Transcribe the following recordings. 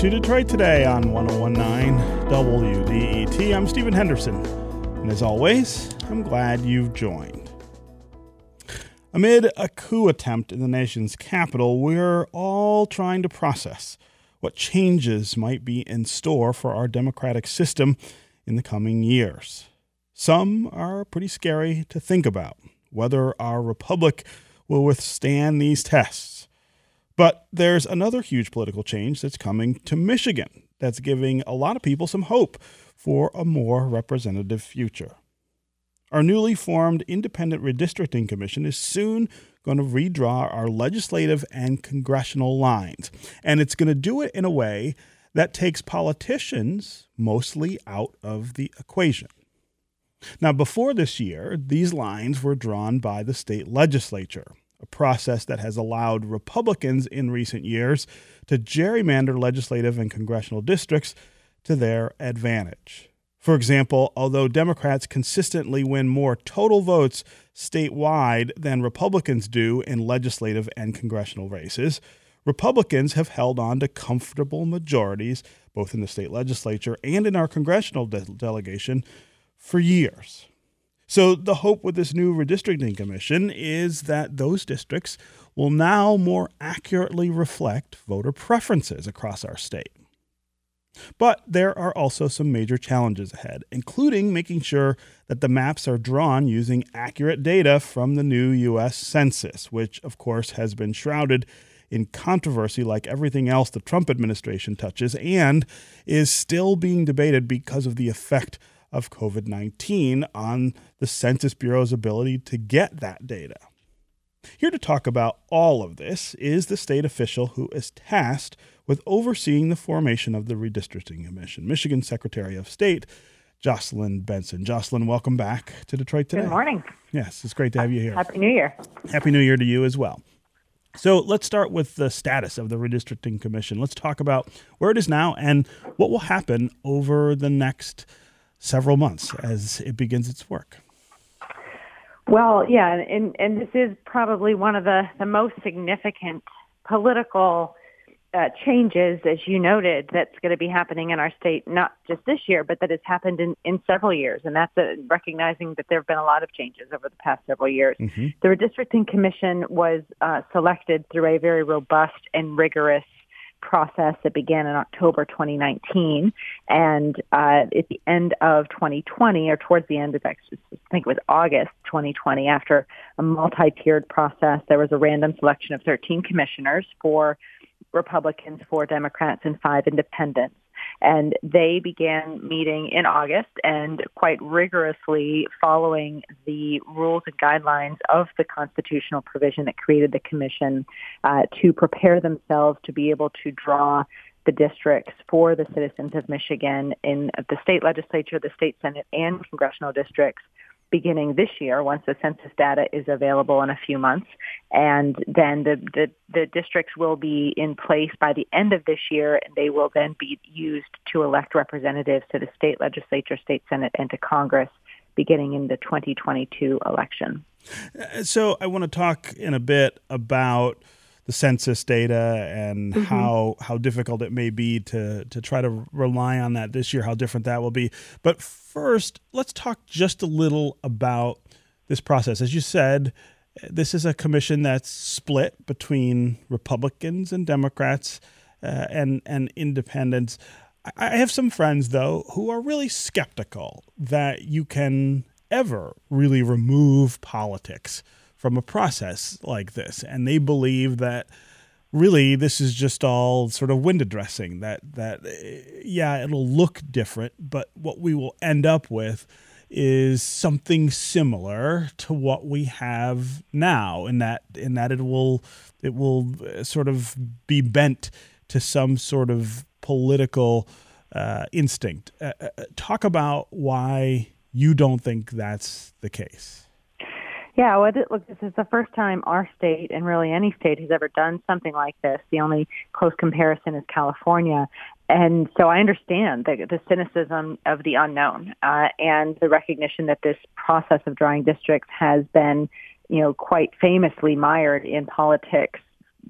To Detroit Today on 1019 WDET. I'm Stephen Henderson, and as always, I'm glad you've joined. Amid a coup attempt in the nation's capital, we're all trying to process what changes might be in store for our democratic system in the coming years. Some are pretty scary to think about whether our republic will withstand these tests. But there's another huge political change that's coming to Michigan that's giving a lot of people some hope for a more representative future. Our newly formed Independent Redistricting Commission is soon going to redraw our legislative and congressional lines. And it's going to do it in a way that takes politicians mostly out of the equation. Now, before this year, these lines were drawn by the state legislature, a process that has allowed Republicans in recent years to gerrymander legislative and congressional districts to their advantage. For example, although Democrats consistently win more total votes statewide than Republicans do in legislative and congressional races, Republicans have held on to comfortable majorities both in the state legislature and in our congressional de- delegation for years. So, the hope with this new redistricting commission is that those districts will now more accurately reflect voter preferences across our state. But there are also some major challenges ahead, including making sure that the maps are drawn using accurate data from the new U.S. Census, which, of course, has been shrouded in controversy like everything else the Trump administration touches and is still being debated because of the effect of COVID 19 on the Census Bureau's ability to get that data. Here to talk about all of this is the state official who is tasked with overseeing the formation of the Redistricting Commission, Michigan Secretary of State Jocelyn Benson. Jocelyn, welcome back to Detroit today. Good morning. Yes, it's great to have you here. Happy New Year. Happy New Year to you as well. So let's start with the status of the Redistricting Commission. Let's talk about where it is now and what will happen over the next several months as it begins its work. Well, yeah, and, and this is probably one of the, the most significant political uh, changes, as you noted, that's going to be happening in our state, not just this year, but that has happened in, in several years. And that's a, recognizing that there have been a lot of changes over the past several years. Mm-hmm. The Redistricting Commission was uh, selected through a very robust and rigorous process that began in October 2019. And uh, at the end of 2020, or towards the end of, I think it was August 2020, after a multi-tiered process, there was a random selection of 13 commissioners four Republicans, four Democrats, and five independents. And they began meeting in August and quite rigorously following the rules and guidelines of the constitutional provision that created the commission uh, to prepare themselves to be able to draw the districts for the citizens of Michigan in the state legislature, the state senate, and congressional districts beginning this year once the census data is available in a few months. And then the, the, the, districts will be in place by the end of this year, and they will then be used to elect representatives to the state legislature, state senate, and to Congress beginning in the 2022 election. Uh, so I want to talk in a bit about the census data and mm-hmm. how how difficult it may be to to try to rely on that this year, how different that will be. But first, let's talk just a little about this process. As you said, this is a commission that's split between Republicans and Democrats uh, and and independents. I have some friends though who are really skeptical that you can ever really remove politics from a process like this. And they believe that really this is just all sort of window dressing that that yeah it'll look different but what we will end up with is something similar to what we have now in that in that it will it will sort of be bent to some sort of political uh, instinct uh talk about why you don't think that's the case yeah, well, look, this is the first time our state and really any state has ever done something like this. The only close comparison is California. And so I understand the, the cynicism of the unknown uh, and the recognition that this process of drawing districts has been, you know, quite famously mired in politics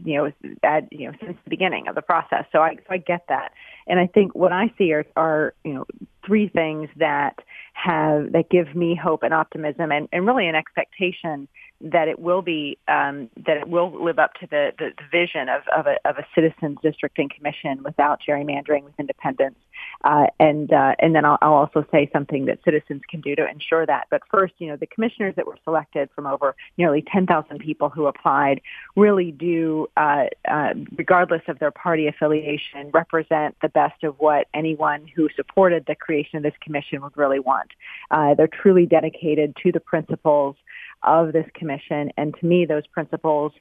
you know, at, you know, since the beginning of the process. So I, so I get that. And I think what I see are, are, you know, three things that have, that give me hope and optimism and, and really an expectation that it will be um, that it will live up to the, the, the vision of, of, a, of a citizens districting commission without gerrymandering with independence. Uh, and uh, and then I'll, I'll also say something that citizens can do to ensure that. But first, you know, the commissioners that were selected from over nearly 10,000 people who applied really do, uh, uh, regardless of their party affiliation, represent the best of what anyone who supported the creation of this commission would really want. Uh, they're truly dedicated to the principles of this commission. And to me, those principles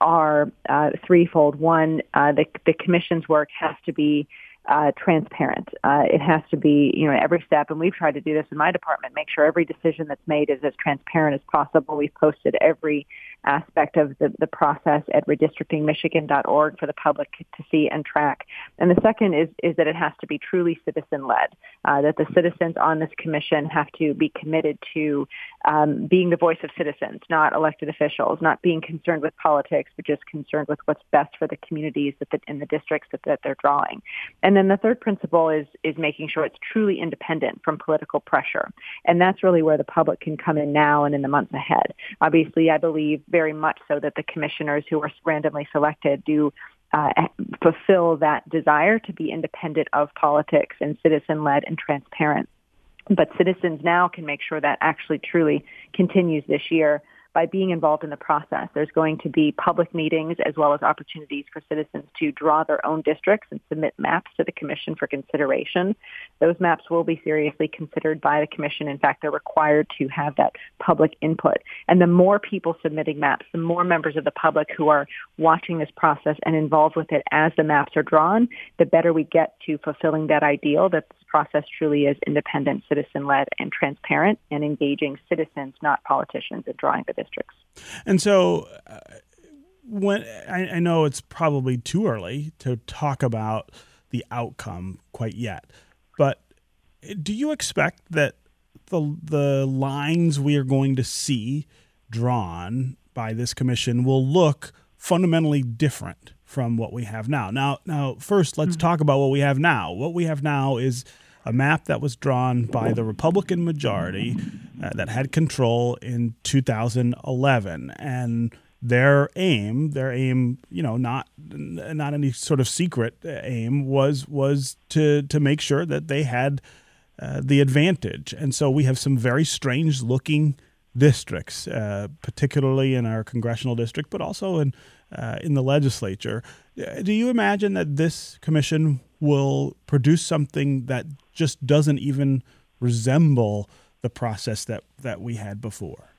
are uh, threefold. One, uh, the, the commission's work has to be uh, transparent. Uh, it has to be, you know, every step, and we've tried to do this in my department, make sure every decision that's made is as transparent as possible. We've posted every aspect of the, the process at redistrictingmichigan.org for the public to see and track. And the second is, is that it has to be truly citizen-led, uh, that the citizens on this commission have to be committed to um, being the voice of citizens, not elected officials, not being concerned with politics, but just concerned with what's best for the communities that the, in the districts that, that they're drawing. And then the third principle is, is making sure it's truly independent from political pressure. And that's really where the public can come in now and in the months ahead. Obviously, I believe very much so that the commissioners who are randomly selected do uh, fulfill that desire to be independent of politics and citizen-led and transparent. But citizens now can make sure that actually truly continues this year by being involved in the process. There's going to be public meetings as well as opportunities for citizens to draw their own districts and submit maps to the commission for consideration. Those maps will be seriously considered by the commission. In fact, they're required to have that public input. And the more people submitting maps, the more members of the public who are watching this process and involved with it as the maps are drawn, the better we get to fulfilling that ideal that process truly is independent, citizen-led, and transparent, and engaging citizens, not politicians, in drawing the districts. And so, uh, when I, I know it's probably too early to talk about the outcome quite yet, but do you expect that the the lines we are going to see drawn by this commission will look fundamentally different from what we have now. Now, now first let's mm-hmm. talk about what we have now. What we have now is a map that was drawn by the Republican majority uh, that had control in 2011 and their aim their aim you know not not any sort of secret aim was was to to make sure that they had uh, the advantage and so we have some very strange looking districts uh, particularly in our congressional district but also in uh, in the legislature uh, do you imagine that this commission will produce something that just doesn't even resemble the process that, that we had before?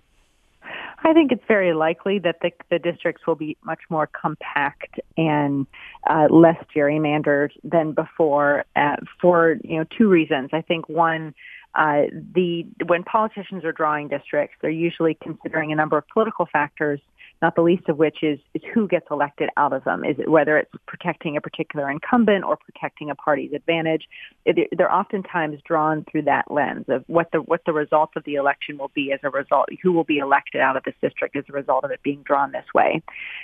I think it's very likely that the, the districts will be much more compact and uh, less gerrymandered than before uh, for you know two reasons. I think one, uh, the when politicians are drawing districts, they're usually considering a number of political factors not the least of which is, is who gets elected out of them. Is it whether it's protecting a particular incumbent or protecting a party's advantage? They're oftentimes drawn through that lens of what the what the results of the election will be as a result, who will be elected out of this district as a result of it being drawn this way.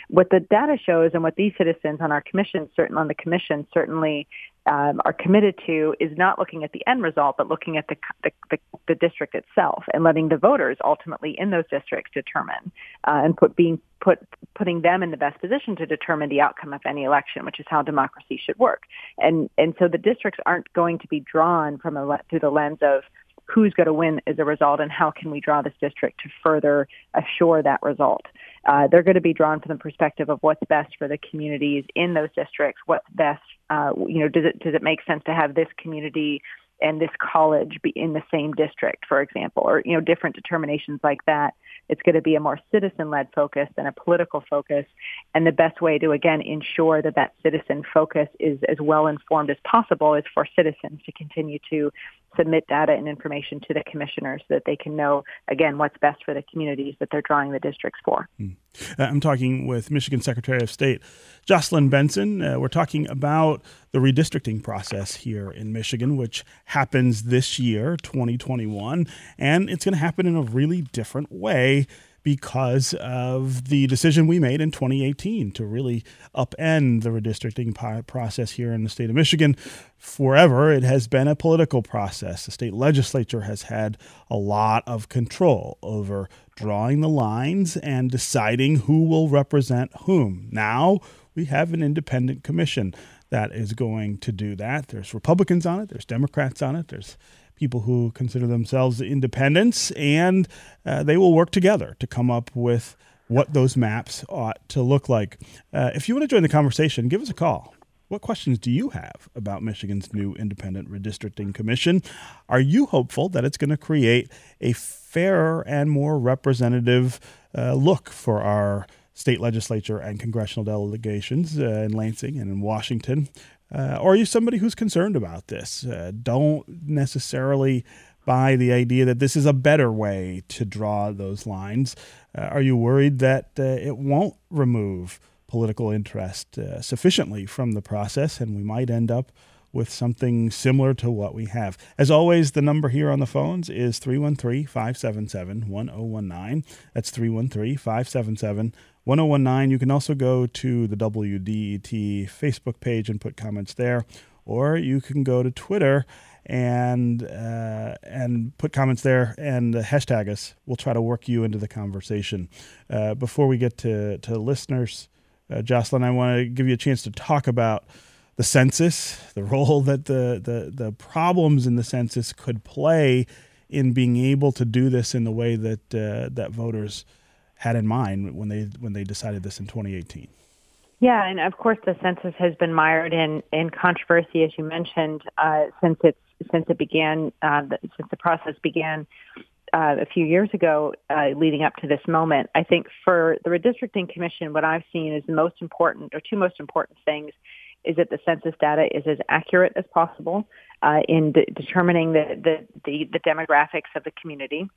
What the data shows, and what these citizens on our commission, certain on the commission, certainly um, are committed to is not looking at the end result, but looking at the, the, the, the district itself and letting the voters ultimately in those districts determine uh, and put being put putting them in the best position to determine the outcome of any election, which is how democracy should work. And and so the districts aren't going to be drawn from a through the lens of who's going to win as a result and how can we draw this district to further assure that result. Uh, they're going to be drawn from the perspective of what's best for the communities in those districts, what's best, uh, you know, does it, does it make sense to have this community and this college be in the same district, for example, or, you know, different determinations like that. It's going to be a more citizen-led focus than a political focus. And the best way to, again, ensure that that citizen focus is as well informed as possible is for citizens to continue to submit data and information to the commissioners so that they can know, again, what's best for the communities that they're drawing the districts for. Hmm. Uh, I'm talking with Michigan Secretary of State Jocelyn Benson. Uh, we're talking about the redistricting process here in Michigan, which happens this year, 2021, and it's going to happen in a really different way because of the decision we made in 2018 to really upend the redistricting process here in the state of Michigan. Forever, it has been a political process. The state legislature has had a lot of control over drawing the lines and deciding who will represent whom. Now we have an independent commission that is going to do that. There's Republicans on it, there's Democrats on it, there's people who consider themselves independents, and uh, they will work together to come up with what those maps ought to look like. Uh, if you want to join the conversation, give us a call. What questions do you have about Michigan's new independent redistricting commission? Are you hopeful that it's going to create a fairer and more representative uh, look for our state legislature and congressional delegations uh, in Lansing and in Washington? Uh, or are you somebody who's concerned about this? Uh, don't necessarily buy the idea that this is a better way to draw those lines. Uh, are you worried that uh, it won't remove political interest uh, sufficiently from the process and we might end up with something similar to what we have. As always, the number here on the phones is 313 577 1019. That's 313 577 1019. You can also go to the WDET Facebook page and put comments there, or you can go to Twitter and uh, and put comments there and hashtag us. We'll try to work you into the conversation. Uh, before we get to to listeners, uh, Jocelyn, I want to give you a chance to talk about the census, the role that the, the, the problems in the census could play in being able to do this in the way that uh, that voters had in mind when they when they decided this in 2018. Yeah, and of course the census has been mired in in controversy, as you mentioned, uh, since it's since it began, uh, since the process began uh, a few years ago, uh, leading up to this moment. I think for the redistricting commission, what I've seen is the most important, or two most important things, is that the census data is as accurate as possible uh, in de- determining the, the, the, the, demographics of the community.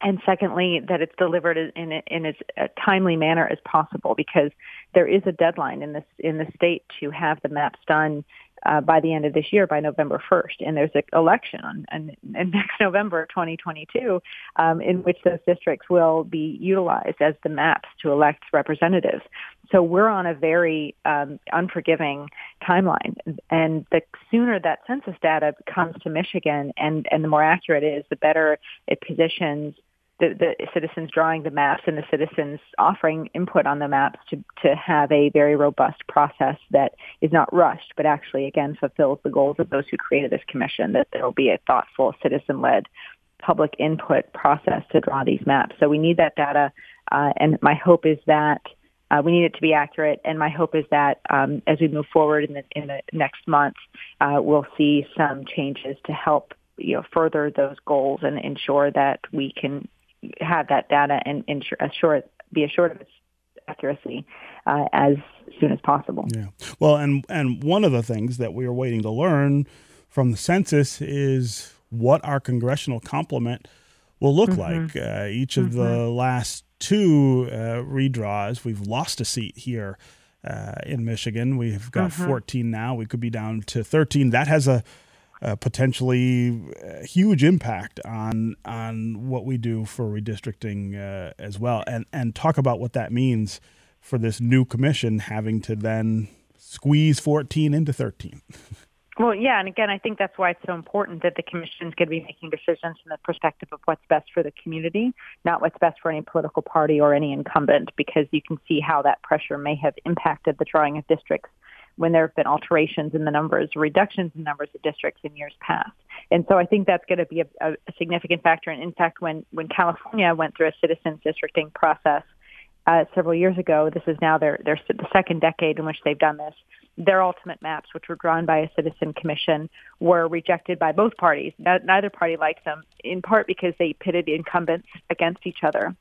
And secondly, that it's delivered in, in as a timely manner as possible because there is a deadline in this in the state to have the maps done uh, by the end of this year, by November 1st. And there's an election on, on, on next November 2022 um, in which those districts will be utilized as the maps to elect representatives. So we're on a very um, unforgiving timeline. And the sooner that census data comes to Michigan and, and the more accurate it is, the better it positions the, the citizens drawing the maps and the citizens offering input on the maps to, to have a very robust process that is not rushed, but actually, again, fulfills the goals of those who created this commission, that there will be a thoughtful, citizen-led public input process to draw these maps. So we need that data, uh, and my hope is that uh, we need it to be accurate, and my hope is that um, as we move forward in the, in the next month, uh, we'll see some changes to help you know further those goals and ensure that we can have that data and ensure, assure, be assured of its accuracy uh, as soon as possible. Yeah. Well, and and one of the things that we are waiting to learn from the census is what our congressional complement will look mm-hmm. like. Uh, each of mm-hmm. the last two uh, redraws, we've lost a seat here. Uh, in Michigan, we've got mm-hmm. 14 now. We could be down to 13. That has a uh, potentially uh, huge impact on on what we do for redistricting uh, as well, and and talk about what that means for this new commission having to then squeeze 14 into 13. Well, yeah, and again, I think that's why it's so important that the commission is going to be making decisions from the perspective of what's best for the community, not what's best for any political party or any incumbent, because you can see how that pressure may have impacted the drawing of districts when there have been alterations in the numbers, reductions in numbers of districts in years past. And so I think that's going to be a, a significant factor. And in fact, when, when California went through a citizens districting process uh, several years ago, this is now their, their the second decade in which they've done this. Their ultimate maps, which were drawn by a citizen commission, were rejected by both parties. Neither party liked them, in part because they pitted incumbents against each other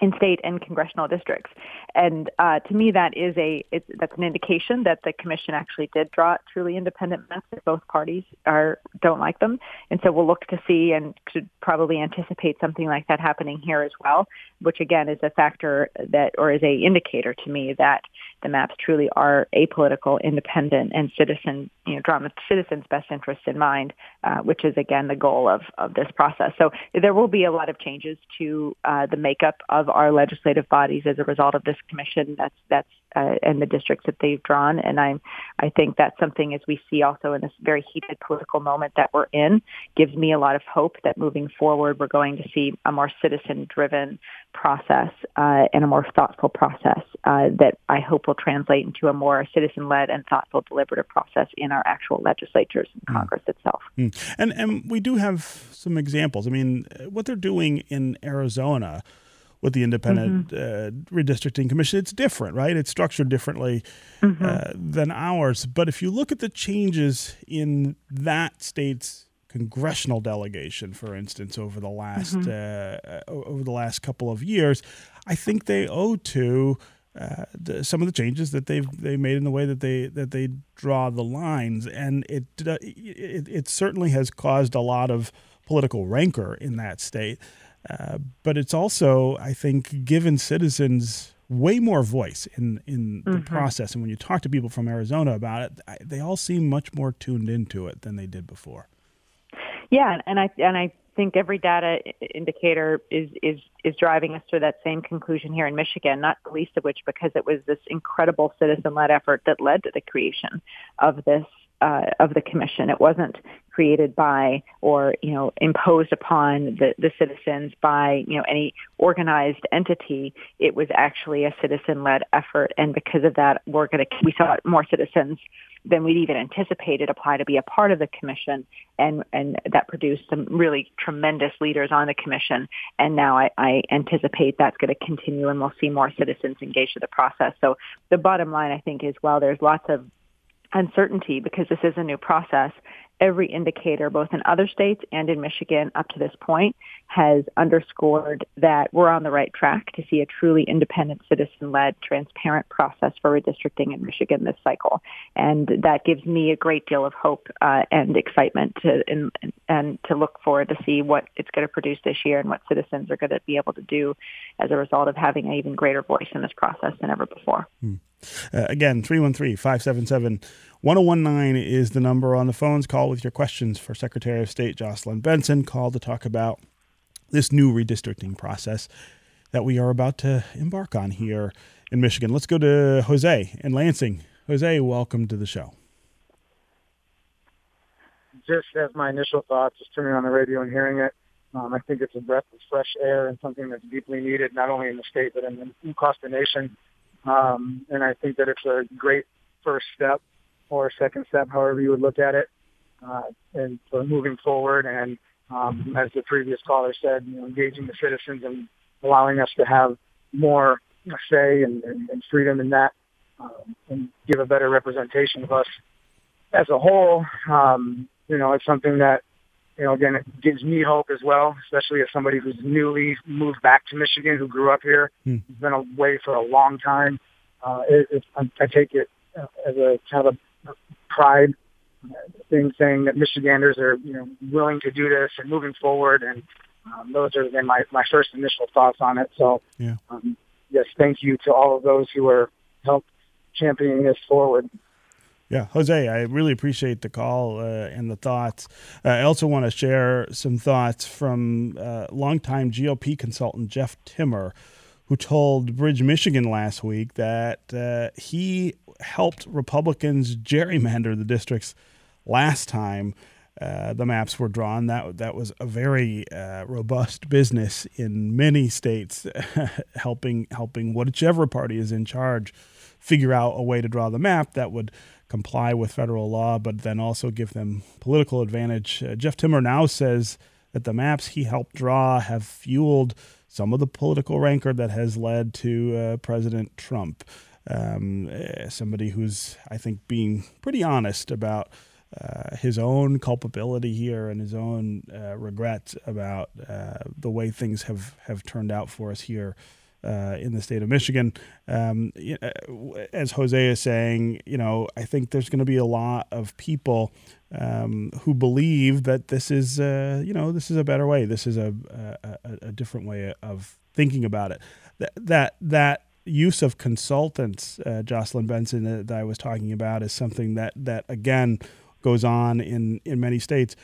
in state and congressional districts. And uh, to me, that is a that's an indication that the commission actually did draw truly independent maps. That both parties are don't like them, and so we'll look to see and should probably anticipate something like that happening here as well. Which again is a factor that or is a indicator to me that the maps truly are apolitical, independent, and citizen you know drawn with citizens' best interests in mind, uh, which is again the goal of of this process. So there will be a lot of changes to uh, the makeup of of our legislative bodies as a result of this commission. That's that's uh, and the districts that they've drawn. And I'm, I think that's something as we see also in this very heated political moment that we're in, gives me a lot of hope that moving forward we're going to see a more citizen-driven process uh, and a more thoughtful process uh, that I hope will translate into a more citizen-led and thoughtful deliberative process in our actual legislatures and mm. Congress itself. Mm. And and we do have some examples. I mean, what they're doing in Arizona with the independent mm-hmm. uh, redistricting commission. It's different, right? It's structured differently mm-hmm. uh, than ours. But if you look at the changes in that state's congressional delegation, for instance, over the last mm-hmm. uh, over the last couple of years, I think they owe to uh, the, some of the changes that they've they made in the way that they that they draw the lines, and it, uh, it it certainly has caused a lot of political rancor in that state. Uh, but it's also, I think, given citizens way more voice in in the mm-hmm. process. And when you talk to people from Arizona about it, they all seem much more tuned into it than they did before. Yeah, and I and I think every data indicator is is is driving us to that same conclusion here in Michigan. Not the least of which because it was this incredible citizen-led effort that led to the creation of this uh, of the commission. It wasn't created by or you know imposed upon the, the citizens by you know any organized entity. It was actually a citizen-led effort, and because of that, we're going to we saw more citizens than we'd even anticipated apply to be a part of the commission, and and that produced some really tremendous leaders on the commission. And now I, I anticipate that's going to continue, and we'll see more citizens engaged in the process. So the bottom line, I think, is while there's lots of uncertainty because this is a new process every indicator, both in other states and in Michigan up to this point, has underscored that we're on the right track to see a truly independent, citizen-led, transparent process for redistricting in Michigan this cycle. And that gives me a great deal of hope uh, and excitement to in, and to look forward to see what it's going to produce this year and what citizens are going to be able to do as a result of having an even greater voice in this process than ever before. Hmm. Uh, again, 313 577 1019 is the number on the phones. Call with your questions for Secretary of State Jocelyn Benson. Call to talk about this new redistricting process that we are about to embark on here in Michigan. Let's go to Jose in Lansing. Jose, welcome to the show. Just as my initial thoughts, just turning on the radio and hearing it, um, I think it's a breath of fresh air and something that's deeply needed, not only in the state but in, the, across the nation. Um, and I think that it's a great first step or second step, however you would look at it, uh, and for moving forward. And um, as the previous caller said, you know, engaging the citizens and allowing us to have more say and, and, freedom in that, um, and give a better representation of us as a whole. Um, you know, it's something that you know, again, it gives me hope as well, especially as somebody who's newly moved back to Michigan, who grew up here, hmm. been away for a long time. Uh, it, it, I, I take it as a kind of a pride thing, saying that Michiganders are, you know, willing to do this and moving forward. And um, those are then my my first initial thoughts on it. So, yeah. um, yes, thank you to all of those who are helped championing this forward. Yeah, Jose, I really appreciate the call uh, and the thoughts. Uh, I also want to share some thoughts from uh, longtime GOP consultant Jeff Timmer, who told Bridge, Michigan last week that uh, he helped Republicans gerrymander the districts last time. Uh, the maps were drawn. That that was a very uh, robust business in many states, helping helping whichever party is in charge figure out a way to draw the map that would comply with federal law, but then also give them political advantage. Uh, Jeff Timmer now says that the maps he helped draw have fueled some of the political rancor that has led to uh, President Trump. Um, uh, somebody who's, I think, being pretty honest about uh, his own culpability here and his own uh, regrets about uh, the way things have, have turned out for us here uh, in the state of Michigan. Um, uh, as Jose is saying, you know, I think there's going to be a lot of people um, who believe that this is, uh, you know, this is a better way. This is a, a, a different way of thinking about it. That that, that use of consultants, uh, Jocelyn Benson, uh, that I was talking about, is something that that again goes on in in many states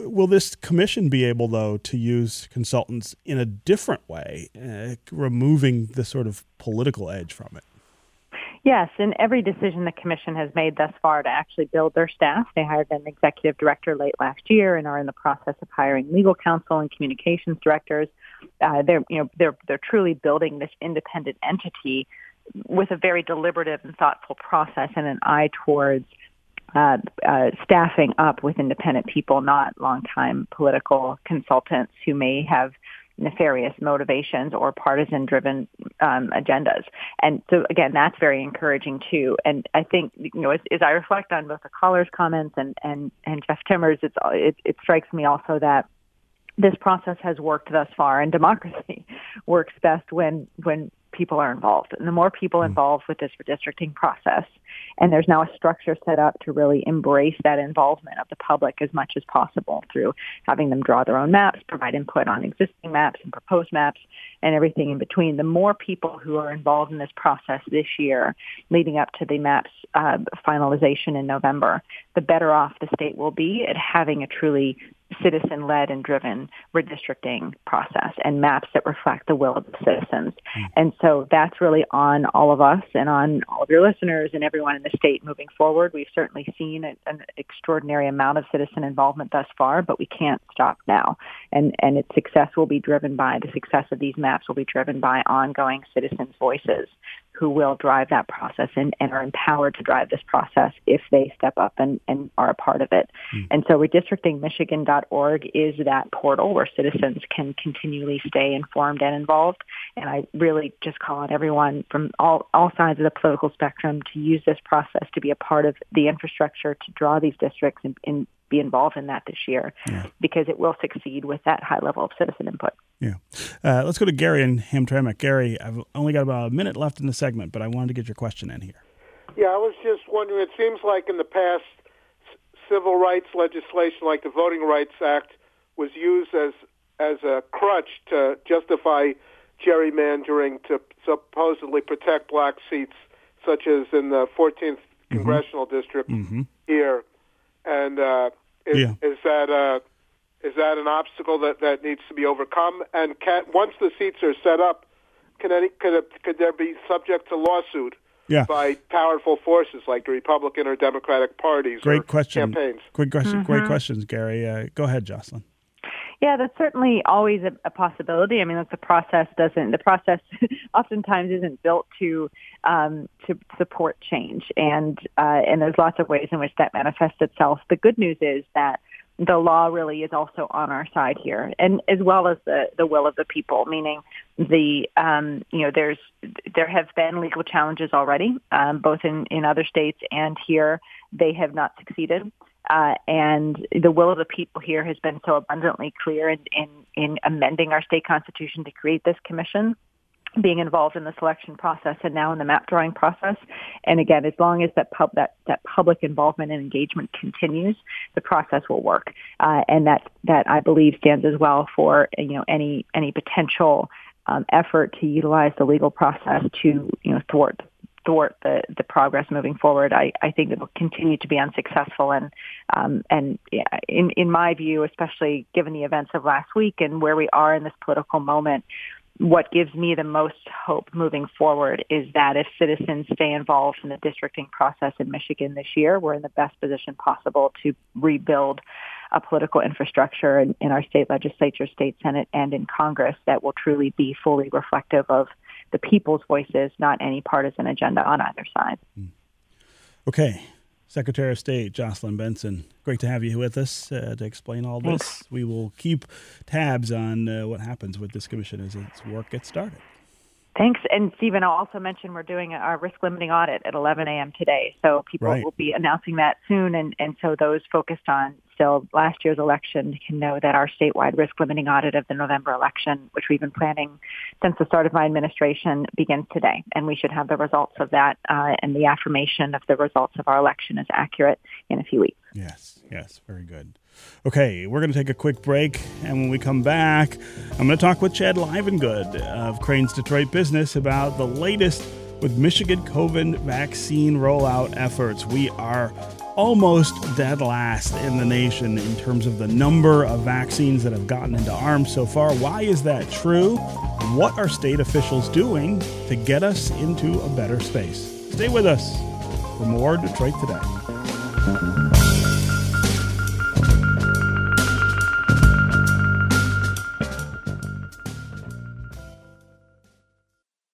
will this commission be able, though, to use consultants in a different way, uh, removing the sort of political edge from it? Yes, and every decision the commission has made thus far to actually build their staff. They hired an executive director late last year and are in the process of hiring legal counsel and communications directors. Uh, they're you know they're they're truly building this independent entity with a very deliberative and thoughtful process and an eye towards uh, uh, staffing up with independent people, not longtime political consultants who may have nefarious motivations or partisan driven um, agendas. And so again, that's very encouraging too. And I think, you know, as, as I reflect on both the caller's comments and, and, and Jeff Timmer's, it's, it, it strikes me also that this process has worked thus far and democracy works best when, when people are involved. And the more people hmm. involved with this redistricting process, and there's now a structure set up to really embrace that involvement of the public as much as possible through having them draw their own maps, provide input on existing maps and proposed maps, and everything in between. The more people who are involved in this process this year, leading up to the maps uh, finalization in November, the better off the state will be at having a truly citizen-led and driven redistricting process and maps that reflect the will of the citizens. Mm. And so that's really on all of us and on all of your listeners and everyone in the state moving forward. We've certainly seen an extraordinary amount of citizen involvement thus far, but we can't stop now. And and its success will be driven by the success of these maps will be driven by ongoing citizens' voices who will drive that process and, and are empowered to drive this process if they step up and, and are a part of it. Mm. And so redistrictingmichigan.org is that portal where citizens can continually stay informed and involved. And I really just call on everyone from all, all sides of the political spectrum to use this process to be a part of the infrastructure to draw these districts and, and be involved in that this year yeah. because it will succeed with that high level of citizen input. Yeah. Uh, let's go to Gary in Hamtramck. Gary, I've only got about a minute left in the segment, but I wanted to get your question in here. Yeah, I was just wondering. It seems like in the past, civil rights legislation like the Voting Rights Act was used as as a crutch to justify gerrymandering to supposedly protect black seats, such as in the 14th mm-hmm. congressional district mm-hmm. here. And uh, is, yeah. is that uh, is that an obstacle that, that needs to be overcome? And can, once the seats are set up, can any could it, could there be subject to lawsuit yeah. by powerful forces like the Republican or Democratic parties? Great question. Campaigns. Great question. Mm-hmm. Great questions, Gary. Uh, go ahead, Jocelyn. Yeah, that's certainly always a, a possibility. I mean, that's the process doesn't the process oftentimes isn't built to um, to support change, and uh, and there's lots of ways in which that manifests itself. The good news is that the law really is also on our side here, and as well as the the will of the people. Meaning, the um, you know there's there have been legal challenges already, um, both in in other states and here. They have not succeeded, uh, and the will of the people here has been so abundantly clear in in, in amending our state constitution to create this commission being involved in the selection process and now in the map drawing process. And again, as long as that pub, that, that public involvement and engagement continues, the process will work. Uh, and that, that I believe stands as well for, you know, any, any potential um, effort to utilize the legal process to, you know, thwart thwart the, the progress moving forward, I, I think it will continue to be unsuccessful. And um, and in in my view, especially given the events of last week and where we are in this political moment, what gives me the most hope moving forward is that if citizens stay involved in the districting process in Michigan this year, we're in the best position possible to rebuild a political infrastructure in, in our state legislature, state senate, and in Congress that will truly be fully reflective of the people's voices, not any partisan agenda on either side. Okay. Secretary of State Jocelyn Benson, great to have you with us uh, to explain all this. We will keep tabs on uh, what happens with this commission as its work gets started. Thanks. And Stephen, I'll also mention we're doing our risk limiting audit at 11 a.m. today. So people right. will be announcing that soon. And, and so those focused on still last year's election can know that our statewide risk limiting audit of the November election, which we've been planning since the start of my administration, begins today. And we should have the results of that uh, and the affirmation of the results of our election is accurate in a few weeks. Yes, yes, very good. Okay, we're going to take a quick break, and when we come back, I'm going to talk with Chad Livengood of Crain's Detroit Business about the latest with Michigan COVID vaccine rollout efforts. We are almost dead last in the nation in terms of the number of vaccines that have gotten into arms so far. Why is that true? What are state officials doing to get us into a better space? Stay with us for more Detroit Today.